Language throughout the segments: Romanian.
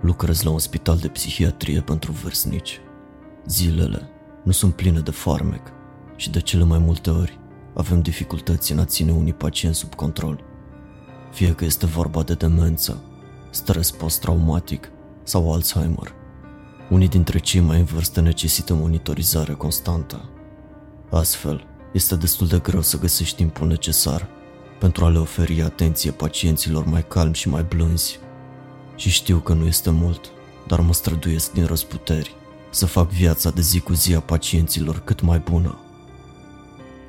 Lucrez la un spital de psihiatrie pentru vârstnici. Zilele nu sunt pline de farmec și de cele mai multe ori avem dificultăți în a ține unii pacienți sub control. Fie că este vorba de demență, stres post-traumatic sau Alzheimer. Unii dintre cei mai în vârstă necesită monitorizare constantă. Astfel, este destul de greu să găsești timpul necesar pentru a le oferi atenție pacienților mai calmi și mai blânzi. Și știu că nu este mult, dar mă străduiesc din răsputeri să fac viața de zi cu zi a pacienților cât mai bună.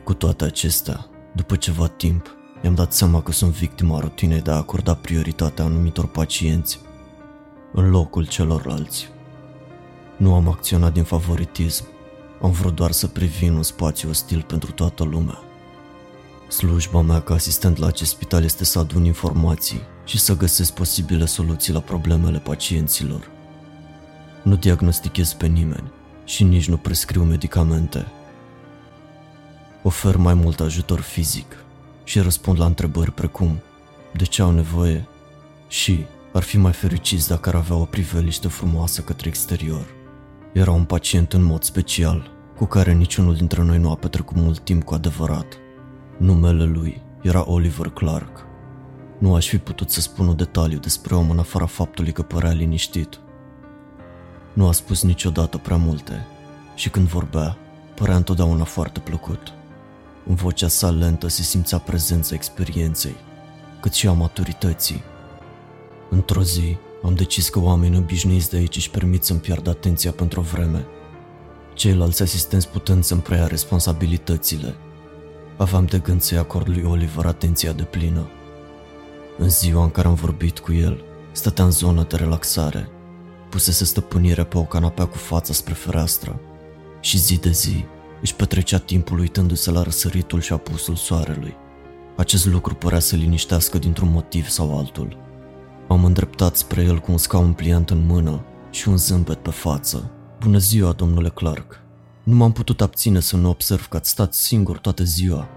Cu toate acestea, după ceva timp, mi-am dat seama că sunt victima rutinei de a acorda prioritatea anumitor pacienți în locul celorlalți. Nu am acționat din favoritism, am vrut doar să previn un spațiu ostil pentru toată lumea. Slujba mea ca asistent la acest spital este să adun informații și să găsesc posibile soluții la problemele pacienților. Nu diagnostichez pe nimeni și nici nu prescriu medicamente. Ofer mai mult ajutor fizic și răspund la întrebări precum de ce au nevoie și ar fi mai fericiți dacă ar avea o priveliște frumoasă către exterior. Era un pacient în mod special, cu care niciunul dintre noi nu a petrecut mult timp cu adevărat. Numele lui era Oliver Clark. Nu aș fi putut să spun un detaliu despre om în afara faptului că părea liniștit. Nu a spus niciodată prea multe și când vorbea, părea întotdeauna foarte plăcut. În vocea sa lentă se simțea prezența experienței, cât și a maturității. Într-o zi, am decis că oamenii obișnuiți de aici își permit să-mi piardă atenția pentru o vreme. Ceilalți asistenți putând să-mi preia responsabilitățile. Aveam de gând să-i acord lui Oliver atenția de plină. În ziua în care am vorbit cu el, stătea în zonă de relaxare. Pusese stăpânire pe o canapea cu fața spre fereastră și zi de zi își petrecea timpul uitându-se la răsăritul și apusul soarelui. Acest lucru părea să liniștească dintr-un motiv sau altul. M-am îndreptat spre el cu un scaun pliant în mână și un zâmbet pe față. Bună ziua, domnule Clark. Nu m-am putut abține să nu observ că ați stat singur toată ziua.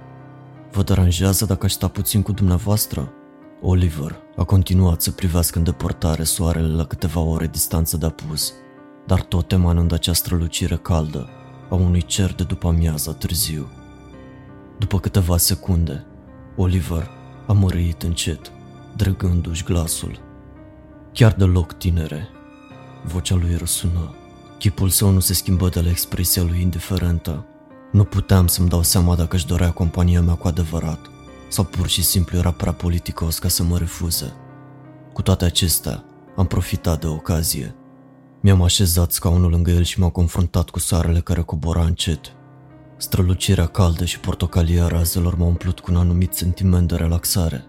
Vă deranjează dacă aș sta puțin cu dumneavoastră? Oliver a continuat să privească în depărtare soarele la câteva ore distanță de apus, dar tot emanând acea strălucire caldă a unui cer de după amiază târziu. După câteva secunde, Oliver a mărâit încet, drăgându-și glasul. Chiar deloc tinere. Vocea lui răsună. Chipul său nu se schimbă de la expresia lui indiferentă. Nu puteam să-mi dau seama dacă își dorea compania mea cu adevărat sau pur și simplu era prea politicos ca să mă refuze. Cu toate acestea, am profitat de ocazie. Mi-am așezat scaunul lângă el și m-am confruntat cu soarele care cobora încet. Strălucirea caldă și portocalie a razelor m-a umplut cu un anumit sentiment de relaxare.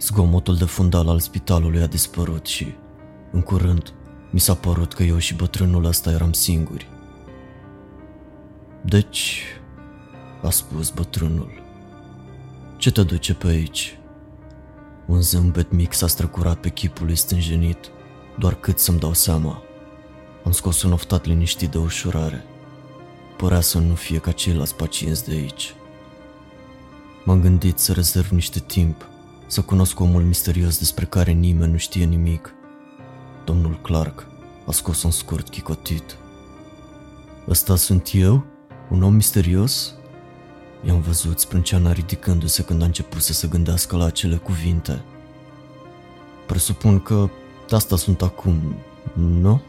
Zgomotul de fundal al spitalului a dispărut și, în curând, mi s-a părut că eu și bătrânul ăsta eram singuri. Deci, a spus bătrânul, ce te duce pe aici? Un zâmbet mic s-a străcurat pe chipul lui stânjenit, doar cât să-mi dau seama. Am scos un oftat liniștit de ușurare. Părea să nu fie ca ceilalți pacienți de aici. M-am gândit să rezerv niște timp să cunosc omul misterios despre care nimeni nu știe nimic. Domnul Clark a scos un scurt chicotit. Ăsta sunt eu? Un om misterios? I-am văzut sprânceana ridicându-se când a început să se gândească la acele cuvinte. Presupun că asta sunt acum, nu?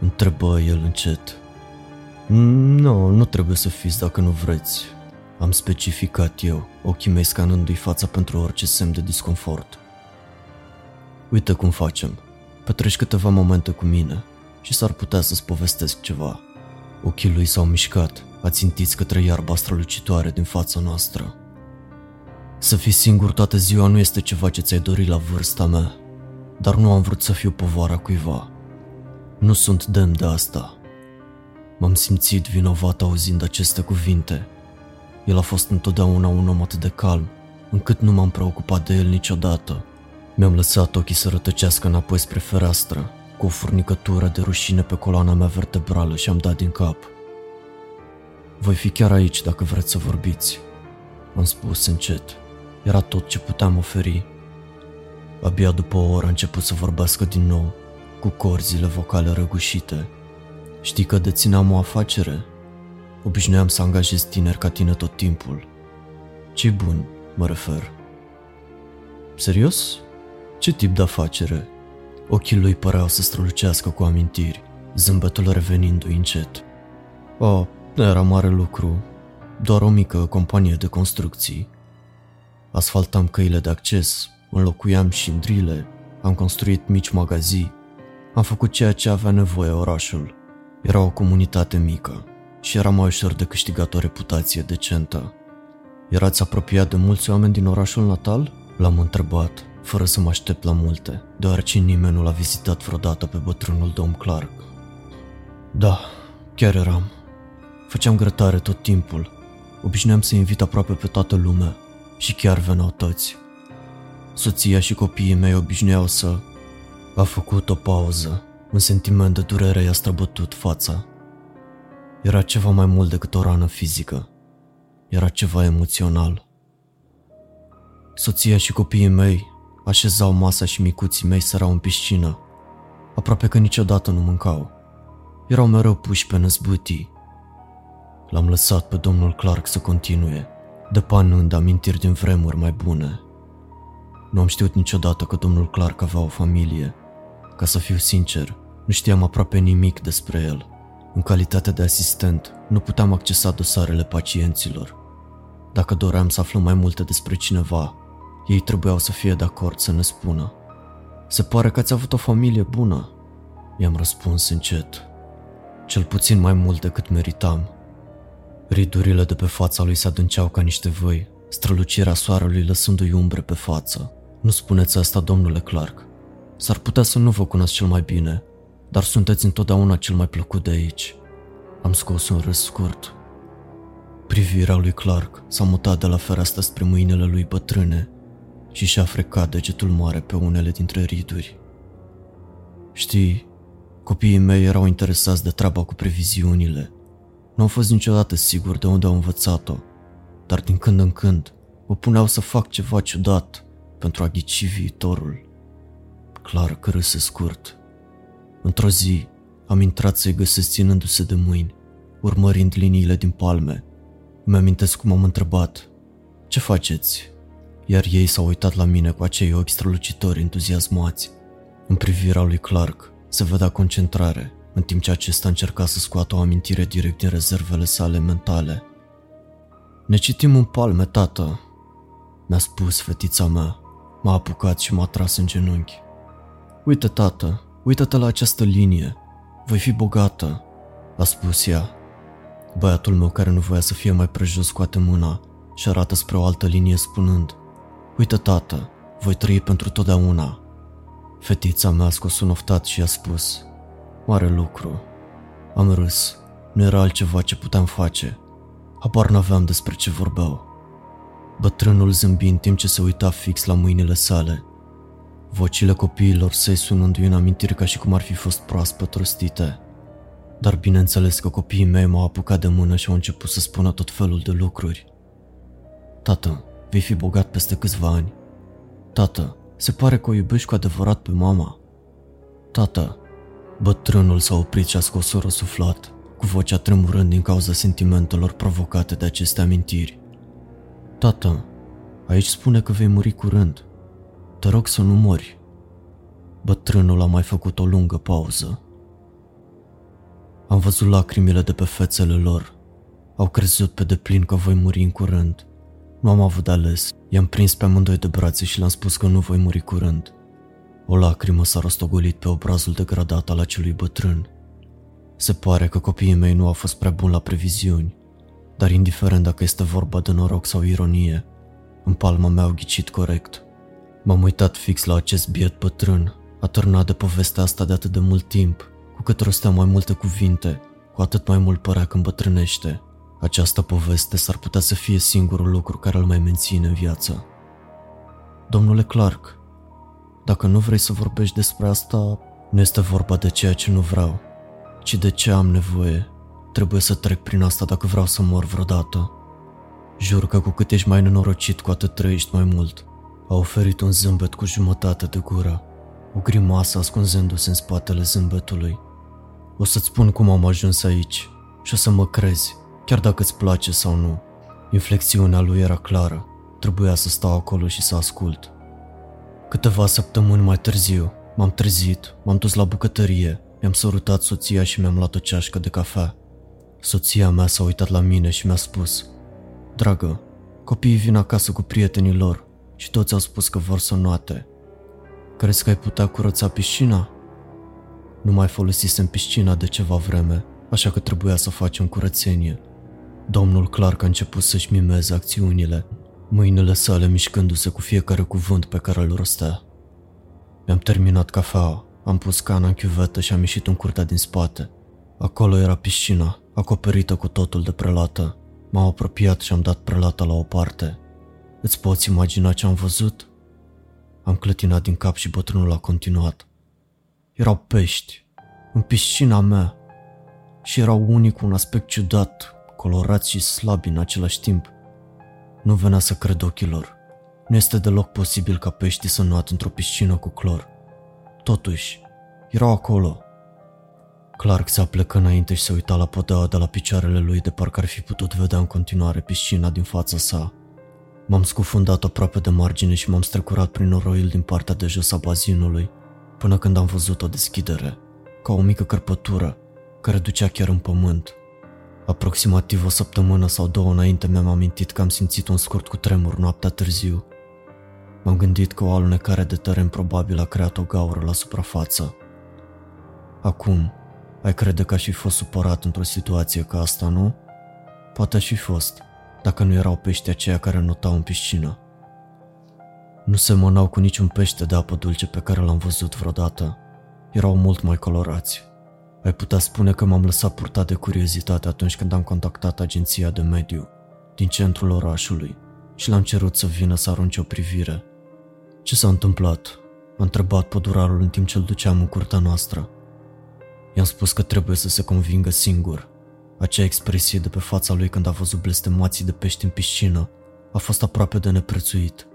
Întrebă el încet. Nu, nu trebuie să fiți dacă nu vreți. Am specificat eu, ochii mei scanându-i fața pentru orice semn de disconfort. Uite cum facem. Petreci câteva momente cu mine și s-ar putea să-ți povestesc ceva. Ochii lui s-au mișcat, ațintiți către iarba strălucitoare din fața noastră. Să fii singur toată ziua nu este ceva ce ți-ai dorit la vârsta mea, dar nu am vrut să fiu povara cuiva. Nu sunt demn de asta. M-am simțit vinovat auzind aceste cuvinte el a fost întotdeauna un om atât de calm, încât nu m-am preocupat de el niciodată. Mi-am lăsat ochii să rătăcească înapoi spre fereastră, cu o furnicătură de rușine pe coloana mea vertebrală și am dat din cap. Voi fi chiar aici dacă vreți să vorbiți, am spus încet. Era tot ce puteam oferi. Abia după o oră a început să vorbească din nou, cu corzile vocale răgușite. Știi că dețineam o afacere? Obișnuiam să angajez tineri ca tine tot timpul. ce bun, mă refer. Serios? Ce tip de afacere? Ochii lui păreau să strălucească cu amintiri, zâmbetul revenindu-i încet. Oh, era mare lucru, doar o mică companie de construcții. Asfaltam căile de acces, înlocuiam șindrile, am construit mici magazii, am făcut ceea ce avea nevoie orașul. Era o comunitate mică și era mai ușor de câștigat o reputație decentă. Erați apropiat de mulți oameni din orașul natal? L-am întrebat, fără să mă aștept la multe, deoarece nimeni nu l-a vizitat vreodată pe bătrânul domn Clark. Da, chiar eram. Făceam grătare tot timpul. Obișnuiam să invit aproape pe toată lumea și chiar veneau toți. Soția și copiii mei obișnuiau să... A făcut o pauză. Un sentiment de durere i-a străbătut fața. Era ceva mai mult decât o rană fizică. Era ceva emoțional. Soția și copiii mei așezau masa și micuții mei sărau în piscină. Aproape că niciodată nu mâncau. Erau mereu puși pe năzbâtii. L-am lăsat pe domnul Clark să continue, depanând amintiri din vremuri mai bune. Nu am știut niciodată că domnul Clark avea o familie. Ca să fiu sincer, nu știam aproape nimic despre el. În calitate de asistent, nu puteam accesa dosarele pacienților. Dacă doream să aflăm mai multe despre cineva, ei trebuiau să fie de acord să ne spună. Se pare că ați avut o familie bună, i-am răspuns încet. Cel puțin mai mult decât meritam. Ridurile de pe fața lui se adânceau ca niște văi, strălucirea soarelui lăsându-i umbre pe față. Nu spuneți asta, domnule Clark. S-ar putea să nu vă cunosc cel mai bine, dar sunteți întotdeauna cel mai plăcut de aici. Am scos un râs scurt. Privirea lui Clark s-a mutat de la fereastră spre mâinile lui bătrâne și și-a frecat degetul mare pe unele dintre riduri. Știi, copiii mei erau interesați de treaba cu previziunile. Nu am fost niciodată sigur de unde au învățat-o, dar din când în când mă puneau să fac ceva ciudat pentru a ghici viitorul. Clar că râse scurt. Într-o zi, am intrat să-i găsesc ținându-se de mâini, urmărind liniile din palme. Îmi amintesc cum am întrebat, ce faceți? Iar ei s-au uitat la mine cu acei ochi strălucitori entuziasmați. În privirea lui Clark se vedea concentrare, în timp ce acesta încerca să scoată o amintire direct din rezervele sale mentale. Ne citim în palme, tată, mi-a spus fetița mea. M-a apucat și m-a tras în genunchi. Uite, tată, uită-te la această linie. Voi fi bogată, a spus ea. Băiatul meu care nu voia să fie mai prejos scoate mâna și arată spre o altă linie spunând Uite, tată, voi trăi pentru totdeauna. Fetița mea a scos un oftat și a spus Mare lucru. Am râs. Nu era altceva ce puteam face. Habar n-aveam despre ce vorbeau. Bătrânul zâmbi în timp ce se uita fix la mâinile sale. Vocile copiilor săi sunându-i în amintiri ca și cum ar fi fost proaspăt rostite. Dar bineînțeles că copiii mei m-au apucat de mână și au început să spună tot felul de lucruri. Tată, vei fi bogat peste câțiva ani. Tată, se pare că o iubești cu adevărat pe mama. Tată, bătrânul s-a oprit și a scos o răsuflat, cu vocea tremurând din cauza sentimentelor provocate de aceste amintiri. Tată, aici spune că vei muri curând. Te rog să nu mori. Bătrânul a mai făcut o lungă pauză. Am văzut lacrimile de pe fețele lor. Au crezut pe deplin că voi muri în curând. Nu am avut de ales. I-am prins pe amândoi de brațe și le-am spus că nu voi muri curând. O lacrimă s-a rostogolit pe obrazul degradat al acelui bătrân. Se pare că copiii mei nu au fost prea buni la previziuni dar indiferent dacă este vorba de noroc sau ironie, în palma mea au ghicit corect. M-am uitat fix la acest biet bătrân, atârnat de povestea asta de atât de mult timp, cu cât rostea mai multe cuvinte, cu atât mai mult părea că îmbătrânește. Această poveste s-ar putea să fie singurul lucru care îl mai menține în viață. Domnule Clark, dacă nu vrei să vorbești despre asta, nu este vorba de ceea ce nu vreau, ci de ce am nevoie Trebuie să trec prin asta dacă vreau să mor vreodată. Jur că cu cât ești mai nenorocit, cu atât trăiești mai mult. A oferit un zâmbet cu jumătate de gură, o grimasă ascunzându-se în spatele zâmbetului. O să-ți spun cum am ajuns aici și o să mă crezi, chiar dacă îți place sau nu. Inflexiunea lui era clară, trebuia să stau acolo și să ascult. Câteva săptămâni mai târziu, m-am trezit, m-am dus la bucătărie, mi-am sărutat soția și mi-am luat o ceașcă de cafea. Soția mea s-a uitat la mine și mi-a spus Dragă, copiii vin acasă cu prietenii lor și toți au spus că vor să noate. Crezi că ai putea curăța piscina? Nu mai folosisem piscina de ceva vreme, așa că trebuia să facem curățenie. Domnul Clark a început să-și mimeze acțiunile, mâinile sale mișcându-se cu fiecare cuvânt pe care îl rostea. Mi-am terminat cafeaua, am pus cana în chiuvetă și am ieșit în curtea din spate. Acolo era piscina, acoperită cu totul de prelată. M-am apropiat și am dat prelata la o parte. Îți poți imagina ce am văzut? Am clătinat din cap și bătrânul a continuat. Erau pești, în piscina mea, și erau unii cu un aspect ciudat, colorați și slabi în același timp. Nu venea să cred ochilor. Nu este deloc posibil ca peștii să nuat într-o piscină cu clor. Totuși, erau acolo. Clark se aplecă înainte și se uita la podeaua de la picioarele lui de parcă ar fi putut vedea în continuare piscina din fața sa. M-am scufundat aproape de margine și m-am strecurat prin noroiul din partea de jos a bazinului, până când am văzut o deschidere, ca o mică cărpătură, care ducea chiar în pământ. Aproximativ o săptămână sau două înainte mi-am amintit că am simțit un scurt cu tremur noaptea târziu. M-am gândit că o alunecare de teren probabil a creat o gaură la suprafață. Acum, ai crede că aș fi fost supărat într-o situație ca asta, nu? Poate aș fi fost, dacă nu erau pești aceia care notau în piscină. Nu se mănau cu niciun pește de apă dulce pe care l-am văzut vreodată. Erau mult mai colorați. Ai putea spune că m-am lăsat purtat de curiozitate atunci când am contactat agenția de mediu din centrul orașului și l-am cerut să vină să arunce o privire. Ce s-a întâmplat? A întrebat pădurarul în timp ce îl duceam în curtea noastră. I-am spus că trebuie să se convingă singur. Acea expresie de pe fața lui când a văzut blestemații de pești în piscină a fost aproape de neprețuit.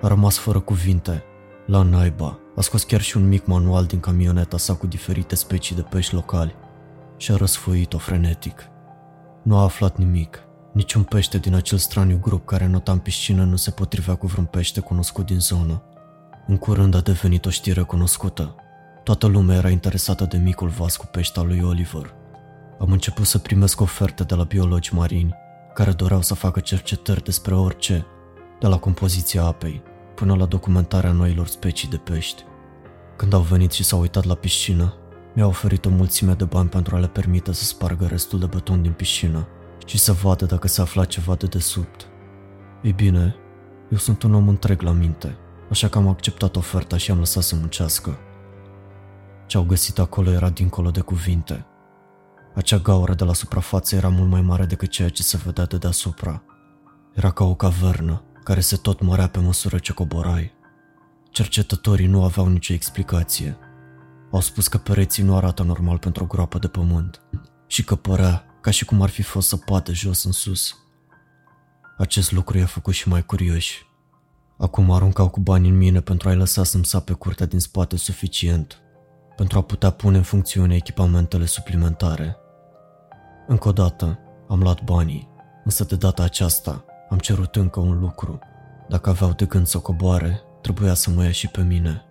A rămas fără cuvinte, la naiba, a scos chiar și un mic manual din camioneta sa cu diferite specii de pești locali și a răsfoit-o frenetic. Nu a aflat nimic, niciun pește din acel straniu grup care nota în piscină nu se potrivea cu vreun pește cunoscut din zonă. În curând a devenit o știre cunoscută. Toată lumea era interesată de micul vas cu pești al lui Oliver. Am început să primesc oferte de la biologi marini care doreau să facă cercetări despre orice, de la compoziția apei până la documentarea noilor specii de pești. Când au venit și s-au uitat la piscină, mi-au oferit o mulțime de bani pentru a le permite să spargă restul de beton din piscină și să vadă dacă se afla ceva de desubt. Ei bine, eu sunt un om întreg la minte, așa că am acceptat oferta și am lăsat să muncească. Ce au găsit acolo era dincolo de cuvinte. Acea gaură de la suprafață era mult mai mare decât ceea ce se vedea de deasupra. Era ca o cavernă, care se tot mărea pe măsură ce coborai. Cercetătorii nu aveau nicio explicație. Au spus că pereții nu arată normal pentru o groapă de pământ și că părea ca și cum ar fi fost săpate jos în sus. Acest lucru i-a făcut și mai curioși. Acum aruncau cu bani în mine pentru a-i lăsa să-mi sape curtea din spate suficient pentru a putea pune în funcțiune echipamentele suplimentare. Încă o dată am luat banii, însă de data aceasta am cerut încă un lucru. Dacă aveau de gând să coboare, trebuia să mă ia și pe mine.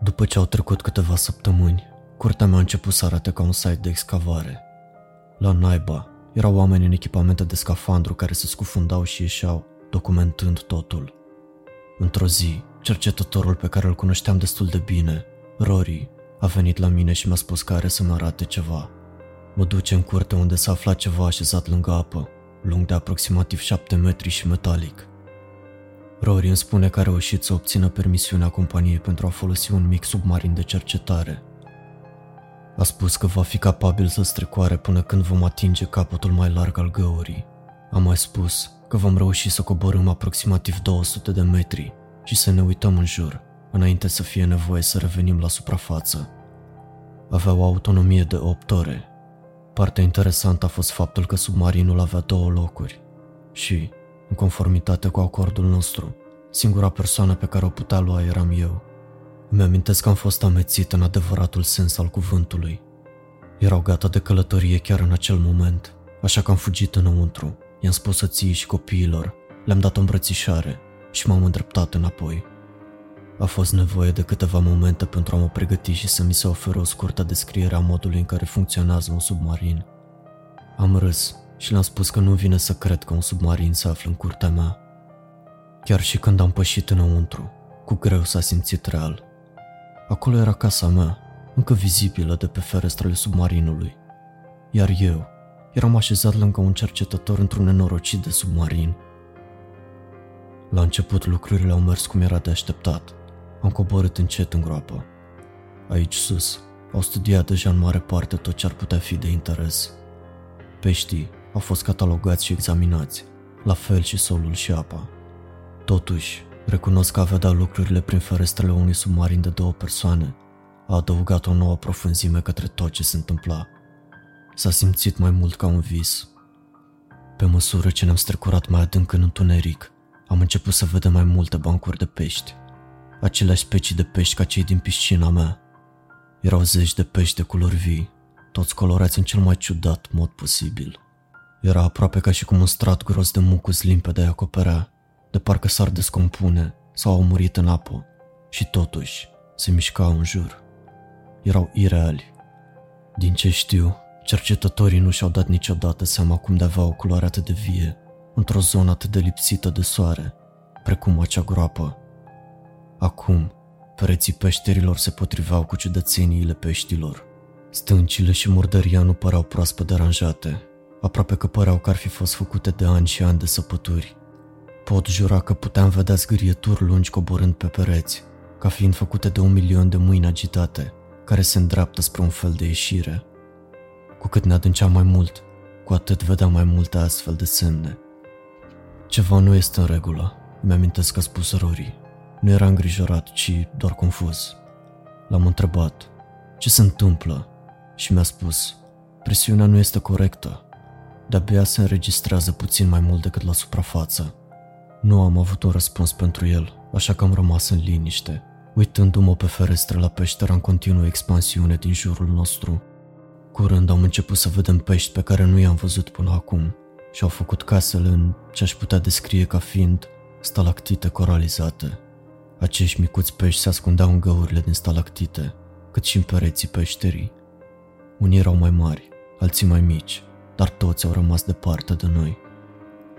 După ce au trecut câteva săptămâni, curtea mea a început să arate ca un site de excavare. La naiba, erau oameni în echipamente de scafandru care se scufundau și ieșeau, documentând totul. Într-o zi, cercetătorul pe care îl cunoșteam destul de bine, Rory, a venit la mine și mi-a spus că are să-mi arate ceva. Mă duce în curte unde s-a aflat ceva așezat lângă apă, lung de aproximativ 7 metri și metalic. Rory îmi spune că a reușit să obțină permisiunea companiei pentru a folosi un mic submarin de cercetare. A spus că va fi capabil să strecoare până când vom atinge capătul mai larg al găurii. A mai spus că vom reuși să coborâm aproximativ 200 de metri și să ne uităm în jur, înainte să fie nevoie să revenim la suprafață. Avea o autonomie de 8 ore Partea interesantă a fost faptul că submarinul avea două locuri și, în conformitate cu acordul nostru, Singura persoană pe care o putea lua eram eu. Îmi amintesc că am fost amețit în adevăratul sens al cuvântului. Erau gata de călătorie chiar în acel moment, așa că am fugit înăuntru, i-am spus soției și copiilor, le-am dat o îmbrățișare și m-am îndreptat înapoi. A fost nevoie de câteva momente pentru a mă pregăti și să mi se ofere o scurtă descriere a modului în care funcționează un submarin. Am râs și le-am spus că nu vine să cred că un submarin se află în curtea mea. Chiar și când am pășit înăuntru, cu greu s-a simțit real. Acolo era casa mea, încă vizibilă de pe ferestrele submarinului. Iar eu eram așezat lângă un cercetător într-un nenorocit de submarin. La început lucrurile au mers cum era de așteptat. Am coborât încet în groapă. Aici sus, au studiat deja în mare parte tot ce ar putea fi de interes. Peștii au fost catalogați și examinați, la fel și solul și apa. Totuși, recunosc că a vedea lucrurile prin ferestrele unui submarin de două persoane a adăugat o nouă profunzime către tot ce se întâmpla. S-a simțit mai mult ca un vis. Pe măsură ce ne-am strecurat mai adânc în întuneric, am început să vedem mai multe bancuri de pești. Aceleași specii de pești ca cei din piscina mea. Erau zeci de pești de culori vii, toți colorați în cel mai ciudat mod posibil. Era aproape ca și cum un strat gros de mucus limpede îi acoperea, de parcă s-ar descompune sau au murit în apă și totuși se mișcau în jur. Erau ireali. Din ce știu, cercetătorii nu și-au dat niciodată seama cum de avea o culoare atât de vie, într-o zonă atât de lipsită de soare, precum acea groapă. Acum, pereții peșterilor se potriveau cu ciudățeniile peștilor. Stâncile și murdăria nu păreau proaspăt deranjate, aproape că păreau că ar fi fost făcute de ani și ani de săpături. Pot jura că puteam vedea zgârieturi lungi coborând pe pereți, ca fiind făcute de un milion de mâini agitate, care se îndreaptă spre un fel de ieșire. Cu cât ne adânceam mai mult, cu atât vedeam mai multe astfel de semne. Ceva nu este în regulă, mi-amintesc că a spus Rory. Nu era îngrijorat, ci doar confuz. L-am întrebat, ce se întâmplă? Și mi-a spus, presiunea nu este corectă. De-abia se înregistrează puțin mai mult decât la suprafață. Nu am avut un răspuns pentru el, așa că am rămas în liniște, uitându-mă pe ferestre la peștera în continuă expansiune din jurul nostru. Curând am început să vedem pești pe care nu i-am văzut până acum și au făcut casele în ce aș putea descrie ca fiind stalactite coralizate. Acești micuți pești se ascundeau în găurile din stalactite, cât și în pereții peșterii. Unii erau mai mari, alții mai mici, dar toți au rămas departe de noi.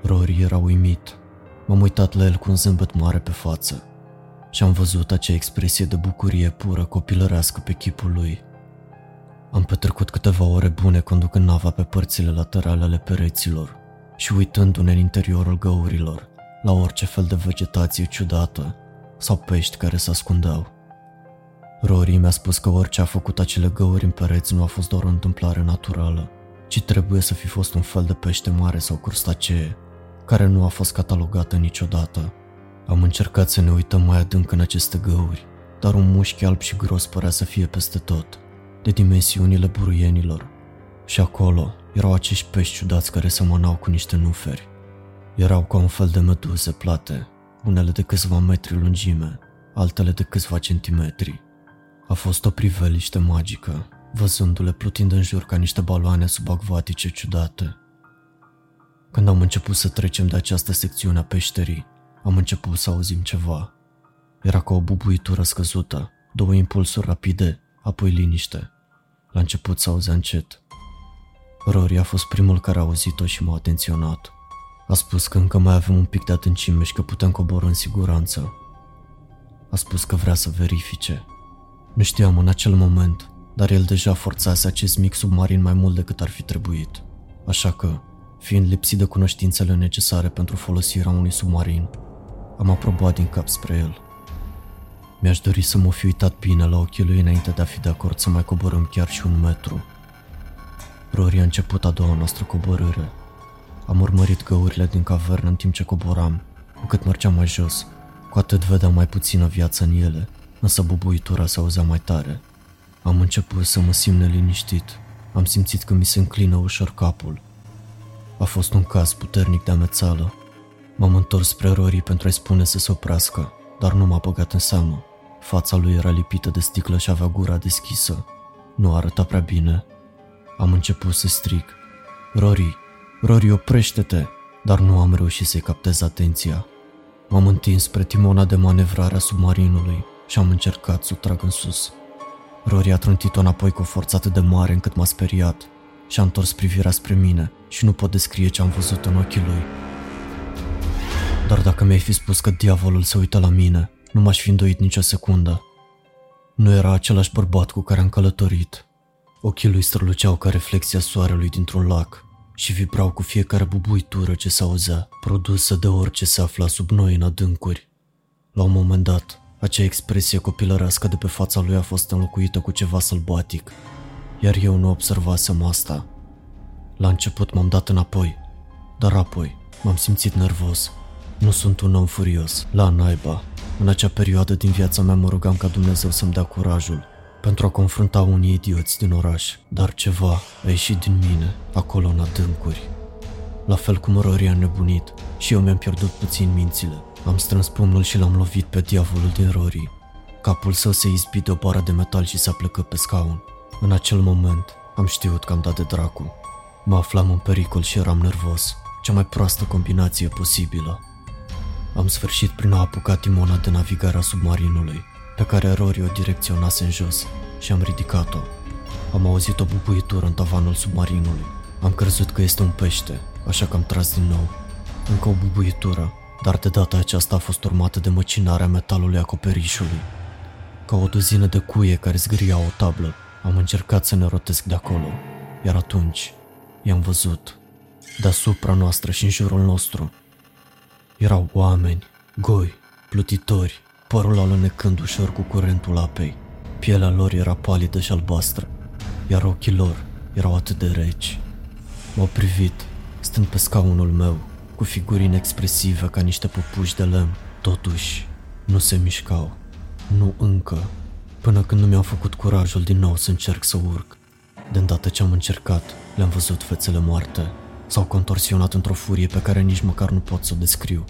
Rory era uimit. M-am uitat la el cu un zâmbet mare pe față și am văzut acea expresie de bucurie pură copilărească pe chipul lui. Am petrecut câteva ore bune conducând nava pe părțile laterale ale pereților și uitându-ne în interiorul găurilor la orice fel de vegetație ciudată sau pești care se ascundeau. Rory mi-a spus că orice a făcut acele găuri în pereți nu a fost doar o întâmplare naturală, ci trebuie să fi fost un fel de pește mare sau crustacee, care nu a fost catalogată niciodată. Am încercat să ne uităm mai adânc în aceste găuri, dar un mușchi alb și gros părea să fie peste tot, de dimensiunile buruienilor. Și acolo erau acești pești ciudați care semănau cu niște nuferi. Erau ca un fel de meduze plate, unele de câțiva metri lungime, altele de câțiva centimetri. A fost o priveliște magică, văzându-le plutind în jur ca niște baloane subacvatice ciudate. Când am început să trecem de această secțiune a peșterii, am început să auzim ceva. Era ca o bubuitură scăzută, două impulsuri rapide, apoi liniște. La început să auzea încet. Rory a fost primul care a auzit-o și m-a atenționat. A spus că încă mai avem un pic de adâncime și că putem coborâ în siguranță. A spus că vrea să verifice. Nu știam în acel moment, dar el deja forțase acest mic submarin mai mult decât ar fi trebuit. Așa că, fiind lipsit de cunoștințele necesare pentru folosirea unui submarin, am aprobat din cap spre el. Mi-aș dori să mă fi uitat bine la ochii lui înainte de a fi de acord să mai coborâm chiar și un metru. Rory a început a doua noastră coborâre. Am urmărit găurile din cavernă în timp ce coboram. Cu cât mergeam mai jos, cu atât vedeam mai puțină viață în ele, însă bubuitura se auzea mai tare. Am început să mă simt neliniștit. Am simțit că mi se înclină ușor capul. A fost un caz puternic de amețală. M-am întors spre Rory pentru a-i spune să se oprească, dar nu m-a băgat în seamă. Fața lui era lipită de sticlă și avea gura deschisă. Nu arăta prea bine. Am început să strig. Rory, Rory, oprește-te! Dar nu am reușit să-i captez atenția. M-am întins spre timona de manevrare a submarinului și am încercat să o trag în sus. Rory a trântit-o înapoi cu o forță atât de mare încât m-a speriat și a întors privirea spre mine și nu pot descrie ce am văzut în ochii lui. Dar dacă mi-ai fi spus că diavolul se uită la mine, nu m-aș fi îndoit nicio secundă. Nu era același bărbat cu care am călătorit. Ochii lui străluceau ca reflexia soarelui dintr-un lac și vibrau cu fiecare bubuitură ce se auzea, produsă de orice se afla sub noi în adâncuri. La un moment dat, acea expresie copilărească de pe fața lui a fost înlocuită cu ceva sălbatic, iar eu nu observasem asta. La început m-am dat înapoi, dar apoi m-am simțit nervos. Nu sunt un om furios, la naiba. În acea perioadă din viața mea mă rugam ca Dumnezeu să-mi dea curajul pentru a confrunta unii idioți din oraș, dar ceva a ieșit din mine, acolo în adâncuri. La fel cum Rory a nebunit și eu mi-am pierdut puțin mințile. Am strâns pumnul și l-am lovit pe diavolul din Rory. Capul său se izbi de o bară de metal și s-a plecat pe scaun. În acel moment, am știut că am dat de dracu. Mă aflam în pericol și eram nervos. Cea mai proastă combinație posibilă. Am sfârșit prin a apuca timona de navigare a submarinului, pe care Rory o direcționase în jos, și am ridicat-o. Am auzit o bubuitură în tavanul submarinului. Am crezut că este un pește, așa că am tras din nou. Încă o bubuitură, dar de data aceasta a fost urmată de măcinarea metalului acoperișului. Ca o duzină de cuie care zgâria o tablă, am încercat să ne rotesc de acolo, iar atunci i-am văzut. Deasupra noastră și în jurul nostru erau oameni, goi, plutitori, părul alunecând ușor cu curentul apei. Pielea lor era palidă și albastră, iar ochii lor erau atât de reci. M-au privit, stând pe scaunul meu, cu figuri inexpresive ca niște păpuși de lemn. Totuși, nu se mișcau. Nu încă, până când nu mi-au făcut curajul din nou să încerc să urc. De îndată ce am încercat, le-am văzut fețele moarte. S-au contorsionat într-o furie pe care nici măcar nu pot să o descriu.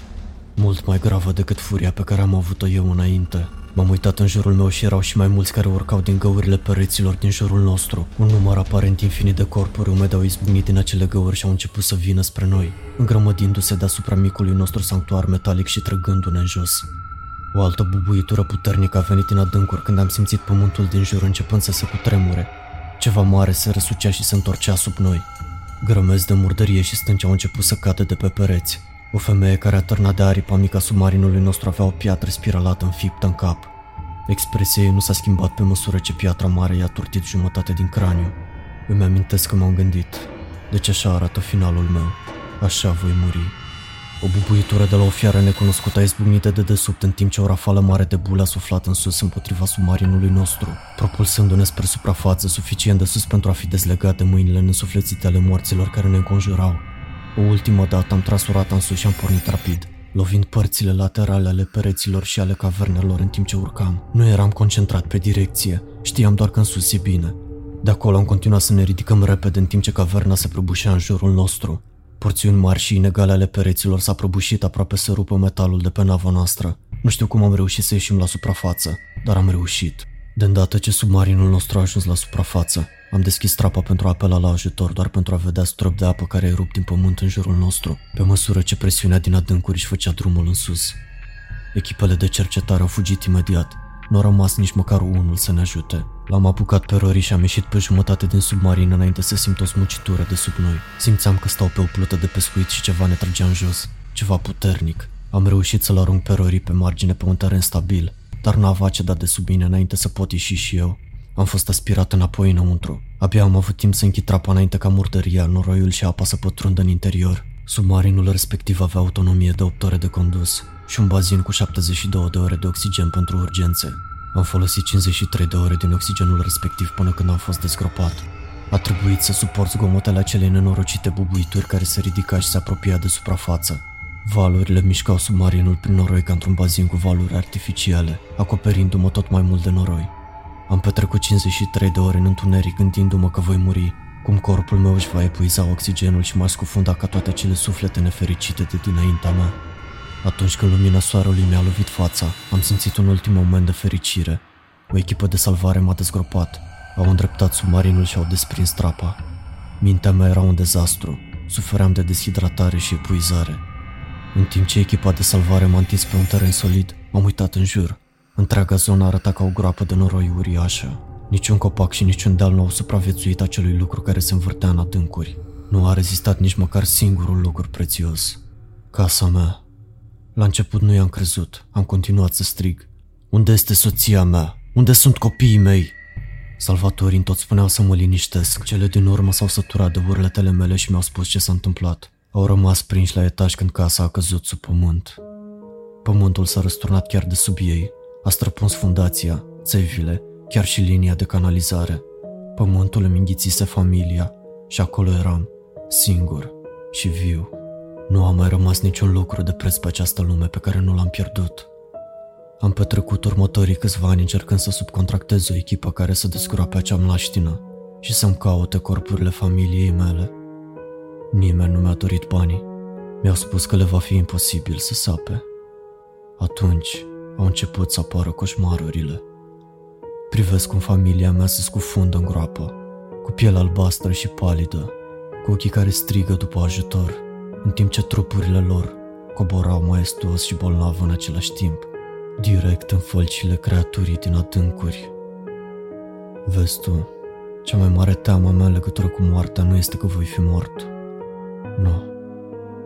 Mult mai gravă decât furia pe care am avut-o eu înainte. M-am uitat în jurul meu și erau și mai mulți care urcau din găurile pereților din jurul nostru. Un număr aparent infinit de corpuri umede au izbucnit din acele găuri și au început să vină spre noi, îngrămădindu-se deasupra micului nostru sanctuar metalic și trăgându-ne în jos. O altă bubuitură puternică a venit în adâncuri când am simțit pământul din jur începând să se cutremure. Ceva mare se răsucea și se întorcea sub noi. Grămezi de murdărie și stânci au început să cadă de pe pereți. O femeie care atârna de aripa mica submarinului nostru avea o piatră spiralată înfiptă în cap. Expresia ei nu s-a schimbat pe măsură ce piatra mare i-a turtit jumătate din craniu. Îmi amintesc că m-am gândit, deci așa arată finalul meu, așa voi muri. O bubuitură de la o fiară necunoscută a izbucnit de dedesubt în timp ce o rafală mare de bule a suflat în sus împotriva submarinului nostru, propulsându-ne spre suprafață suficient de sus pentru a fi dezlegat de mâinile nesuflețite ale morților care ne înconjurau. O ultimă dată am tras urata în sus și am pornit rapid, lovind părțile laterale ale pereților și ale cavernelor în timp ce urcam. Nu eram concentrat pe direcție, știam doar că în sus e bine. De acolo am continuat să ne ridicăm repede în timp ce caverna se prăbușea în jurul nostru. Porțiuni mari și inegale ale pereților s-a prăbușit aproape să rupă metalul de pe nava noastră. Nu știu cum am reușit să ieșim la suprafață, dar am reușit. De îndată ce submarinul nostru a ajuns la suprafață, am deschis trapa pentru a apela la ajutor doar pentru a vedea strop de apă care erupt din pământ în jurul nostru, pe măsură ce presiunea din adâncuri își făcea drumul în sus. Echipele de cercetare au fugit imediat. Nu a rămas nici măcar unul să ne ajute. L-am apucat pe Rory și am ieșit pe jumătate din submarin înainte să simt o smucitură de sub noi. Simțeam că stau pe o plută de pescuit și ceva ne trăgea în jos. Ceva puternic. Am reușit să-l arunc pe Rory pe margine pe un teren stabil, dar nava a cedat de sub mine înainte să pot ieși și eu. Am fost aspirat înapoi înăuntru. Abia am avut timp să închid trapa înainte ca murdăria, noroiul și apa să pătrundă în interior. Submarinul respectiv avea autonomie de 8 ore de condus și un bazin cu 72 de ore de oxigen pentru urgențe. Am folosit 53 de ore din oxigenul respectiv până când am fost dezgropat. A trebuit să suport zgomotele acelei nenorocite bubuituri care se ridica și se apropia de suprafață. Valurile mișcau submarinul prin noroi ca într-un bazin cu valuri artificiale, acoperindu-mă tot mai mult de noroi. Am petrecut 53 de ore în întuneric gândindu-mă că voi muri, cum corpul meu își va epuiza oxigenul și m-aș scufundat ca toate cele suflete nefericite de dinaintea mea. Atunci când lumina soarelui mi-a lovit fața, am simțit un ultim moment de fericire. O echipă de salvare m-a dezgropat, au îndreptat submarinul și au desprins trapa. Mintea mea era un dezastru, sufeream de deshidratare și epuizare. În timp ce echipa de salvare m-a întins pe un teren solid, m-am uitat în jur. Întreaga zonă arăta ca o groapă de noroi uriașă. Niciun copac și niciun deal nu au supraviețuit acelui lucru care se învârtea în adâncuri. Nu a rezistat nici măcar singurul lucru prețios. Casa mea. La început nu i-am crezut. Am continuat să strig. Unde este soția mea? Unde sunt copiii mei? Salvatorii tot spuneau să mă liniștesc. Cele din urmă s-au săturat de urletele mele și mi-au spus ce s-a întâmplat. Au rămas prinși la etaj când casa a căzut sub pământ. Pământul s-a răsturnat chiar de sub ei, a străpuns fundația, țevile, chiar și linia de canalizare. Pământul îmi înghițise familia și acolo eram, singur și viu. Nu a mai rămas niciun lucru de preț pe această lume pe care nu l-am pierdut. Am petrecut următorii câțiva ani încercând să subcontractez o echipă care să descurape acea mlaștină și să-mi caute corpurile familiei mele. Nimeni nu mi-a dorit banii. Mi-au spus că le va fi imposibil să sape. Atunci au început să apară coșmarurile. Privesc cum familia mea se scufundă în groapă, cu piele albastră și palidă, cu ochii care strigă după ajutor, în timp ce trupurile lor coborau maestuos și bolnav în același timp, direct în fălcile creaturii din adâncuri. Vezi tu, cea mai mare teamă mea în legătură cu moartea nu este că voi fi mort. Nu,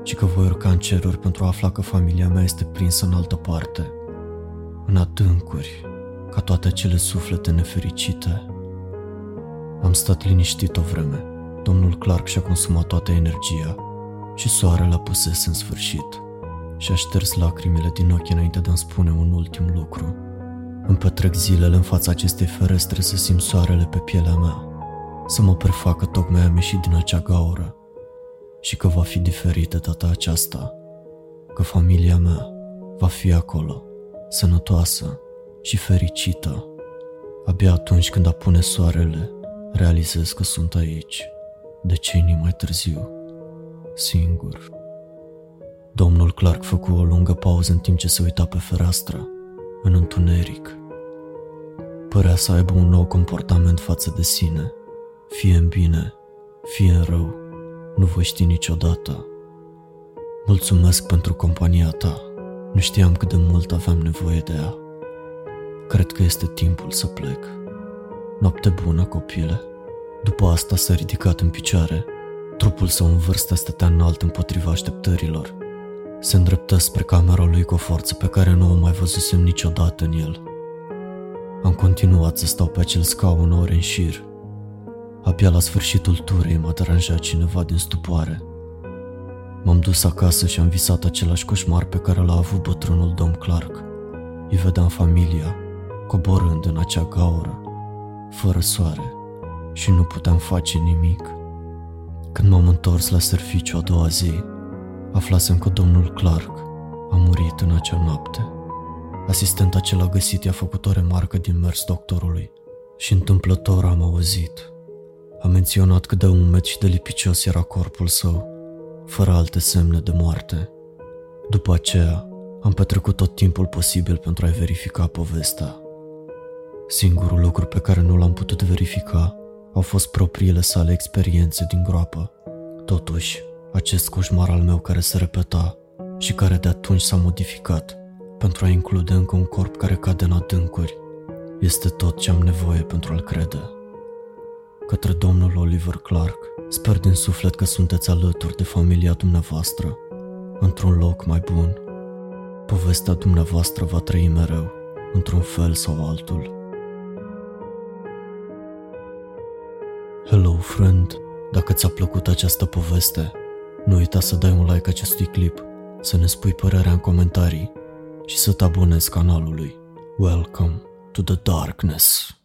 ci că voi urca în ceruri pentru a afla că familia mea este prinsă în altă parte, în adâncuri, ca toate acele suflete nefericite. Am stat liniștit o vreme. Domnul Clark și-a consumat toată energia și soarele a pusese în sfârșit și a șters lacrimile din ochi înainte de a-mi spune un ultim lucru. Îmi petrec zilele în fața acestei ferestre să simt soarele pe pielea mea, să mă prefacă tocmai am ieșit din acea gaură și că va fi diferită data aceasta, că familia mea va fi acolo, sănătoasă și fericită. Abia atunci când apune soarele, realizez că sunt aici, decenii mai târziu, singur. Domnul Clark făcu o lungă pauză în timp ce se uita pe fereastră, în întuneric. Părea să aibă un nou comportament față de sine, fie în bine, fie în rău, nu voi ști niciodată. Mulțumesc pentru compania ta, nu știam cât de mult aveam nevoie de ea. Cred că este timpul să plec. Noapte bună, copile. După asta s-a ridicat în picioare. Trupul său în vârstă stătea înalt împotriva așteptărilor. Se îndreptă spre camera lui cu o forță pe care nu o mai văzusem niciodată în el. Am continuat să stau pe acel scaun ore în șir. Abia la sfârșitul turei m-a deranjat cineva din stupoare. M-am dus acasă și am visat același coșmar pe care l-a avut bătrânul domn Clark. Îi vedeam familia, coborând în acea gaură, fără soare, și nu puteam face nimic. Când m-am întors la serviciu a doua zi, aflasem că domnul Clark a murit în acea noapte. Asistenta ce l-a găsit i-a făcut o remarcă din mers doctorului și întâmplător am auzit. A menționat cât de umed și de lipicios era corpul său, fără alte semne de moarte. După aceea, am petrecut tot timpul posibil pentru a verifica povestea. Singurul lucru pe care nu l-am putut verifica au fost propriile sale experiențe din groapă. Totuși, acest coșmar al meu care se repeta și care de atunci s-a modificat pentru a include încă un corp care cade în adâncuri, este tot ce am nevoie pentru a-l crede. Către domnul Oliver Clark, sper din suflet că sunteți alături de familia dumneavoastră, într-un loc mai bun. Povestea dumneavoastră va trăi mereu, într-un fel sau altul. Hello, friend! Dacă ți-a plăcut această poveste, nu uita să dai un like acestui clip, să ne spui părerea în comentarii și să te abonezi canalului. Welcome to the darkness!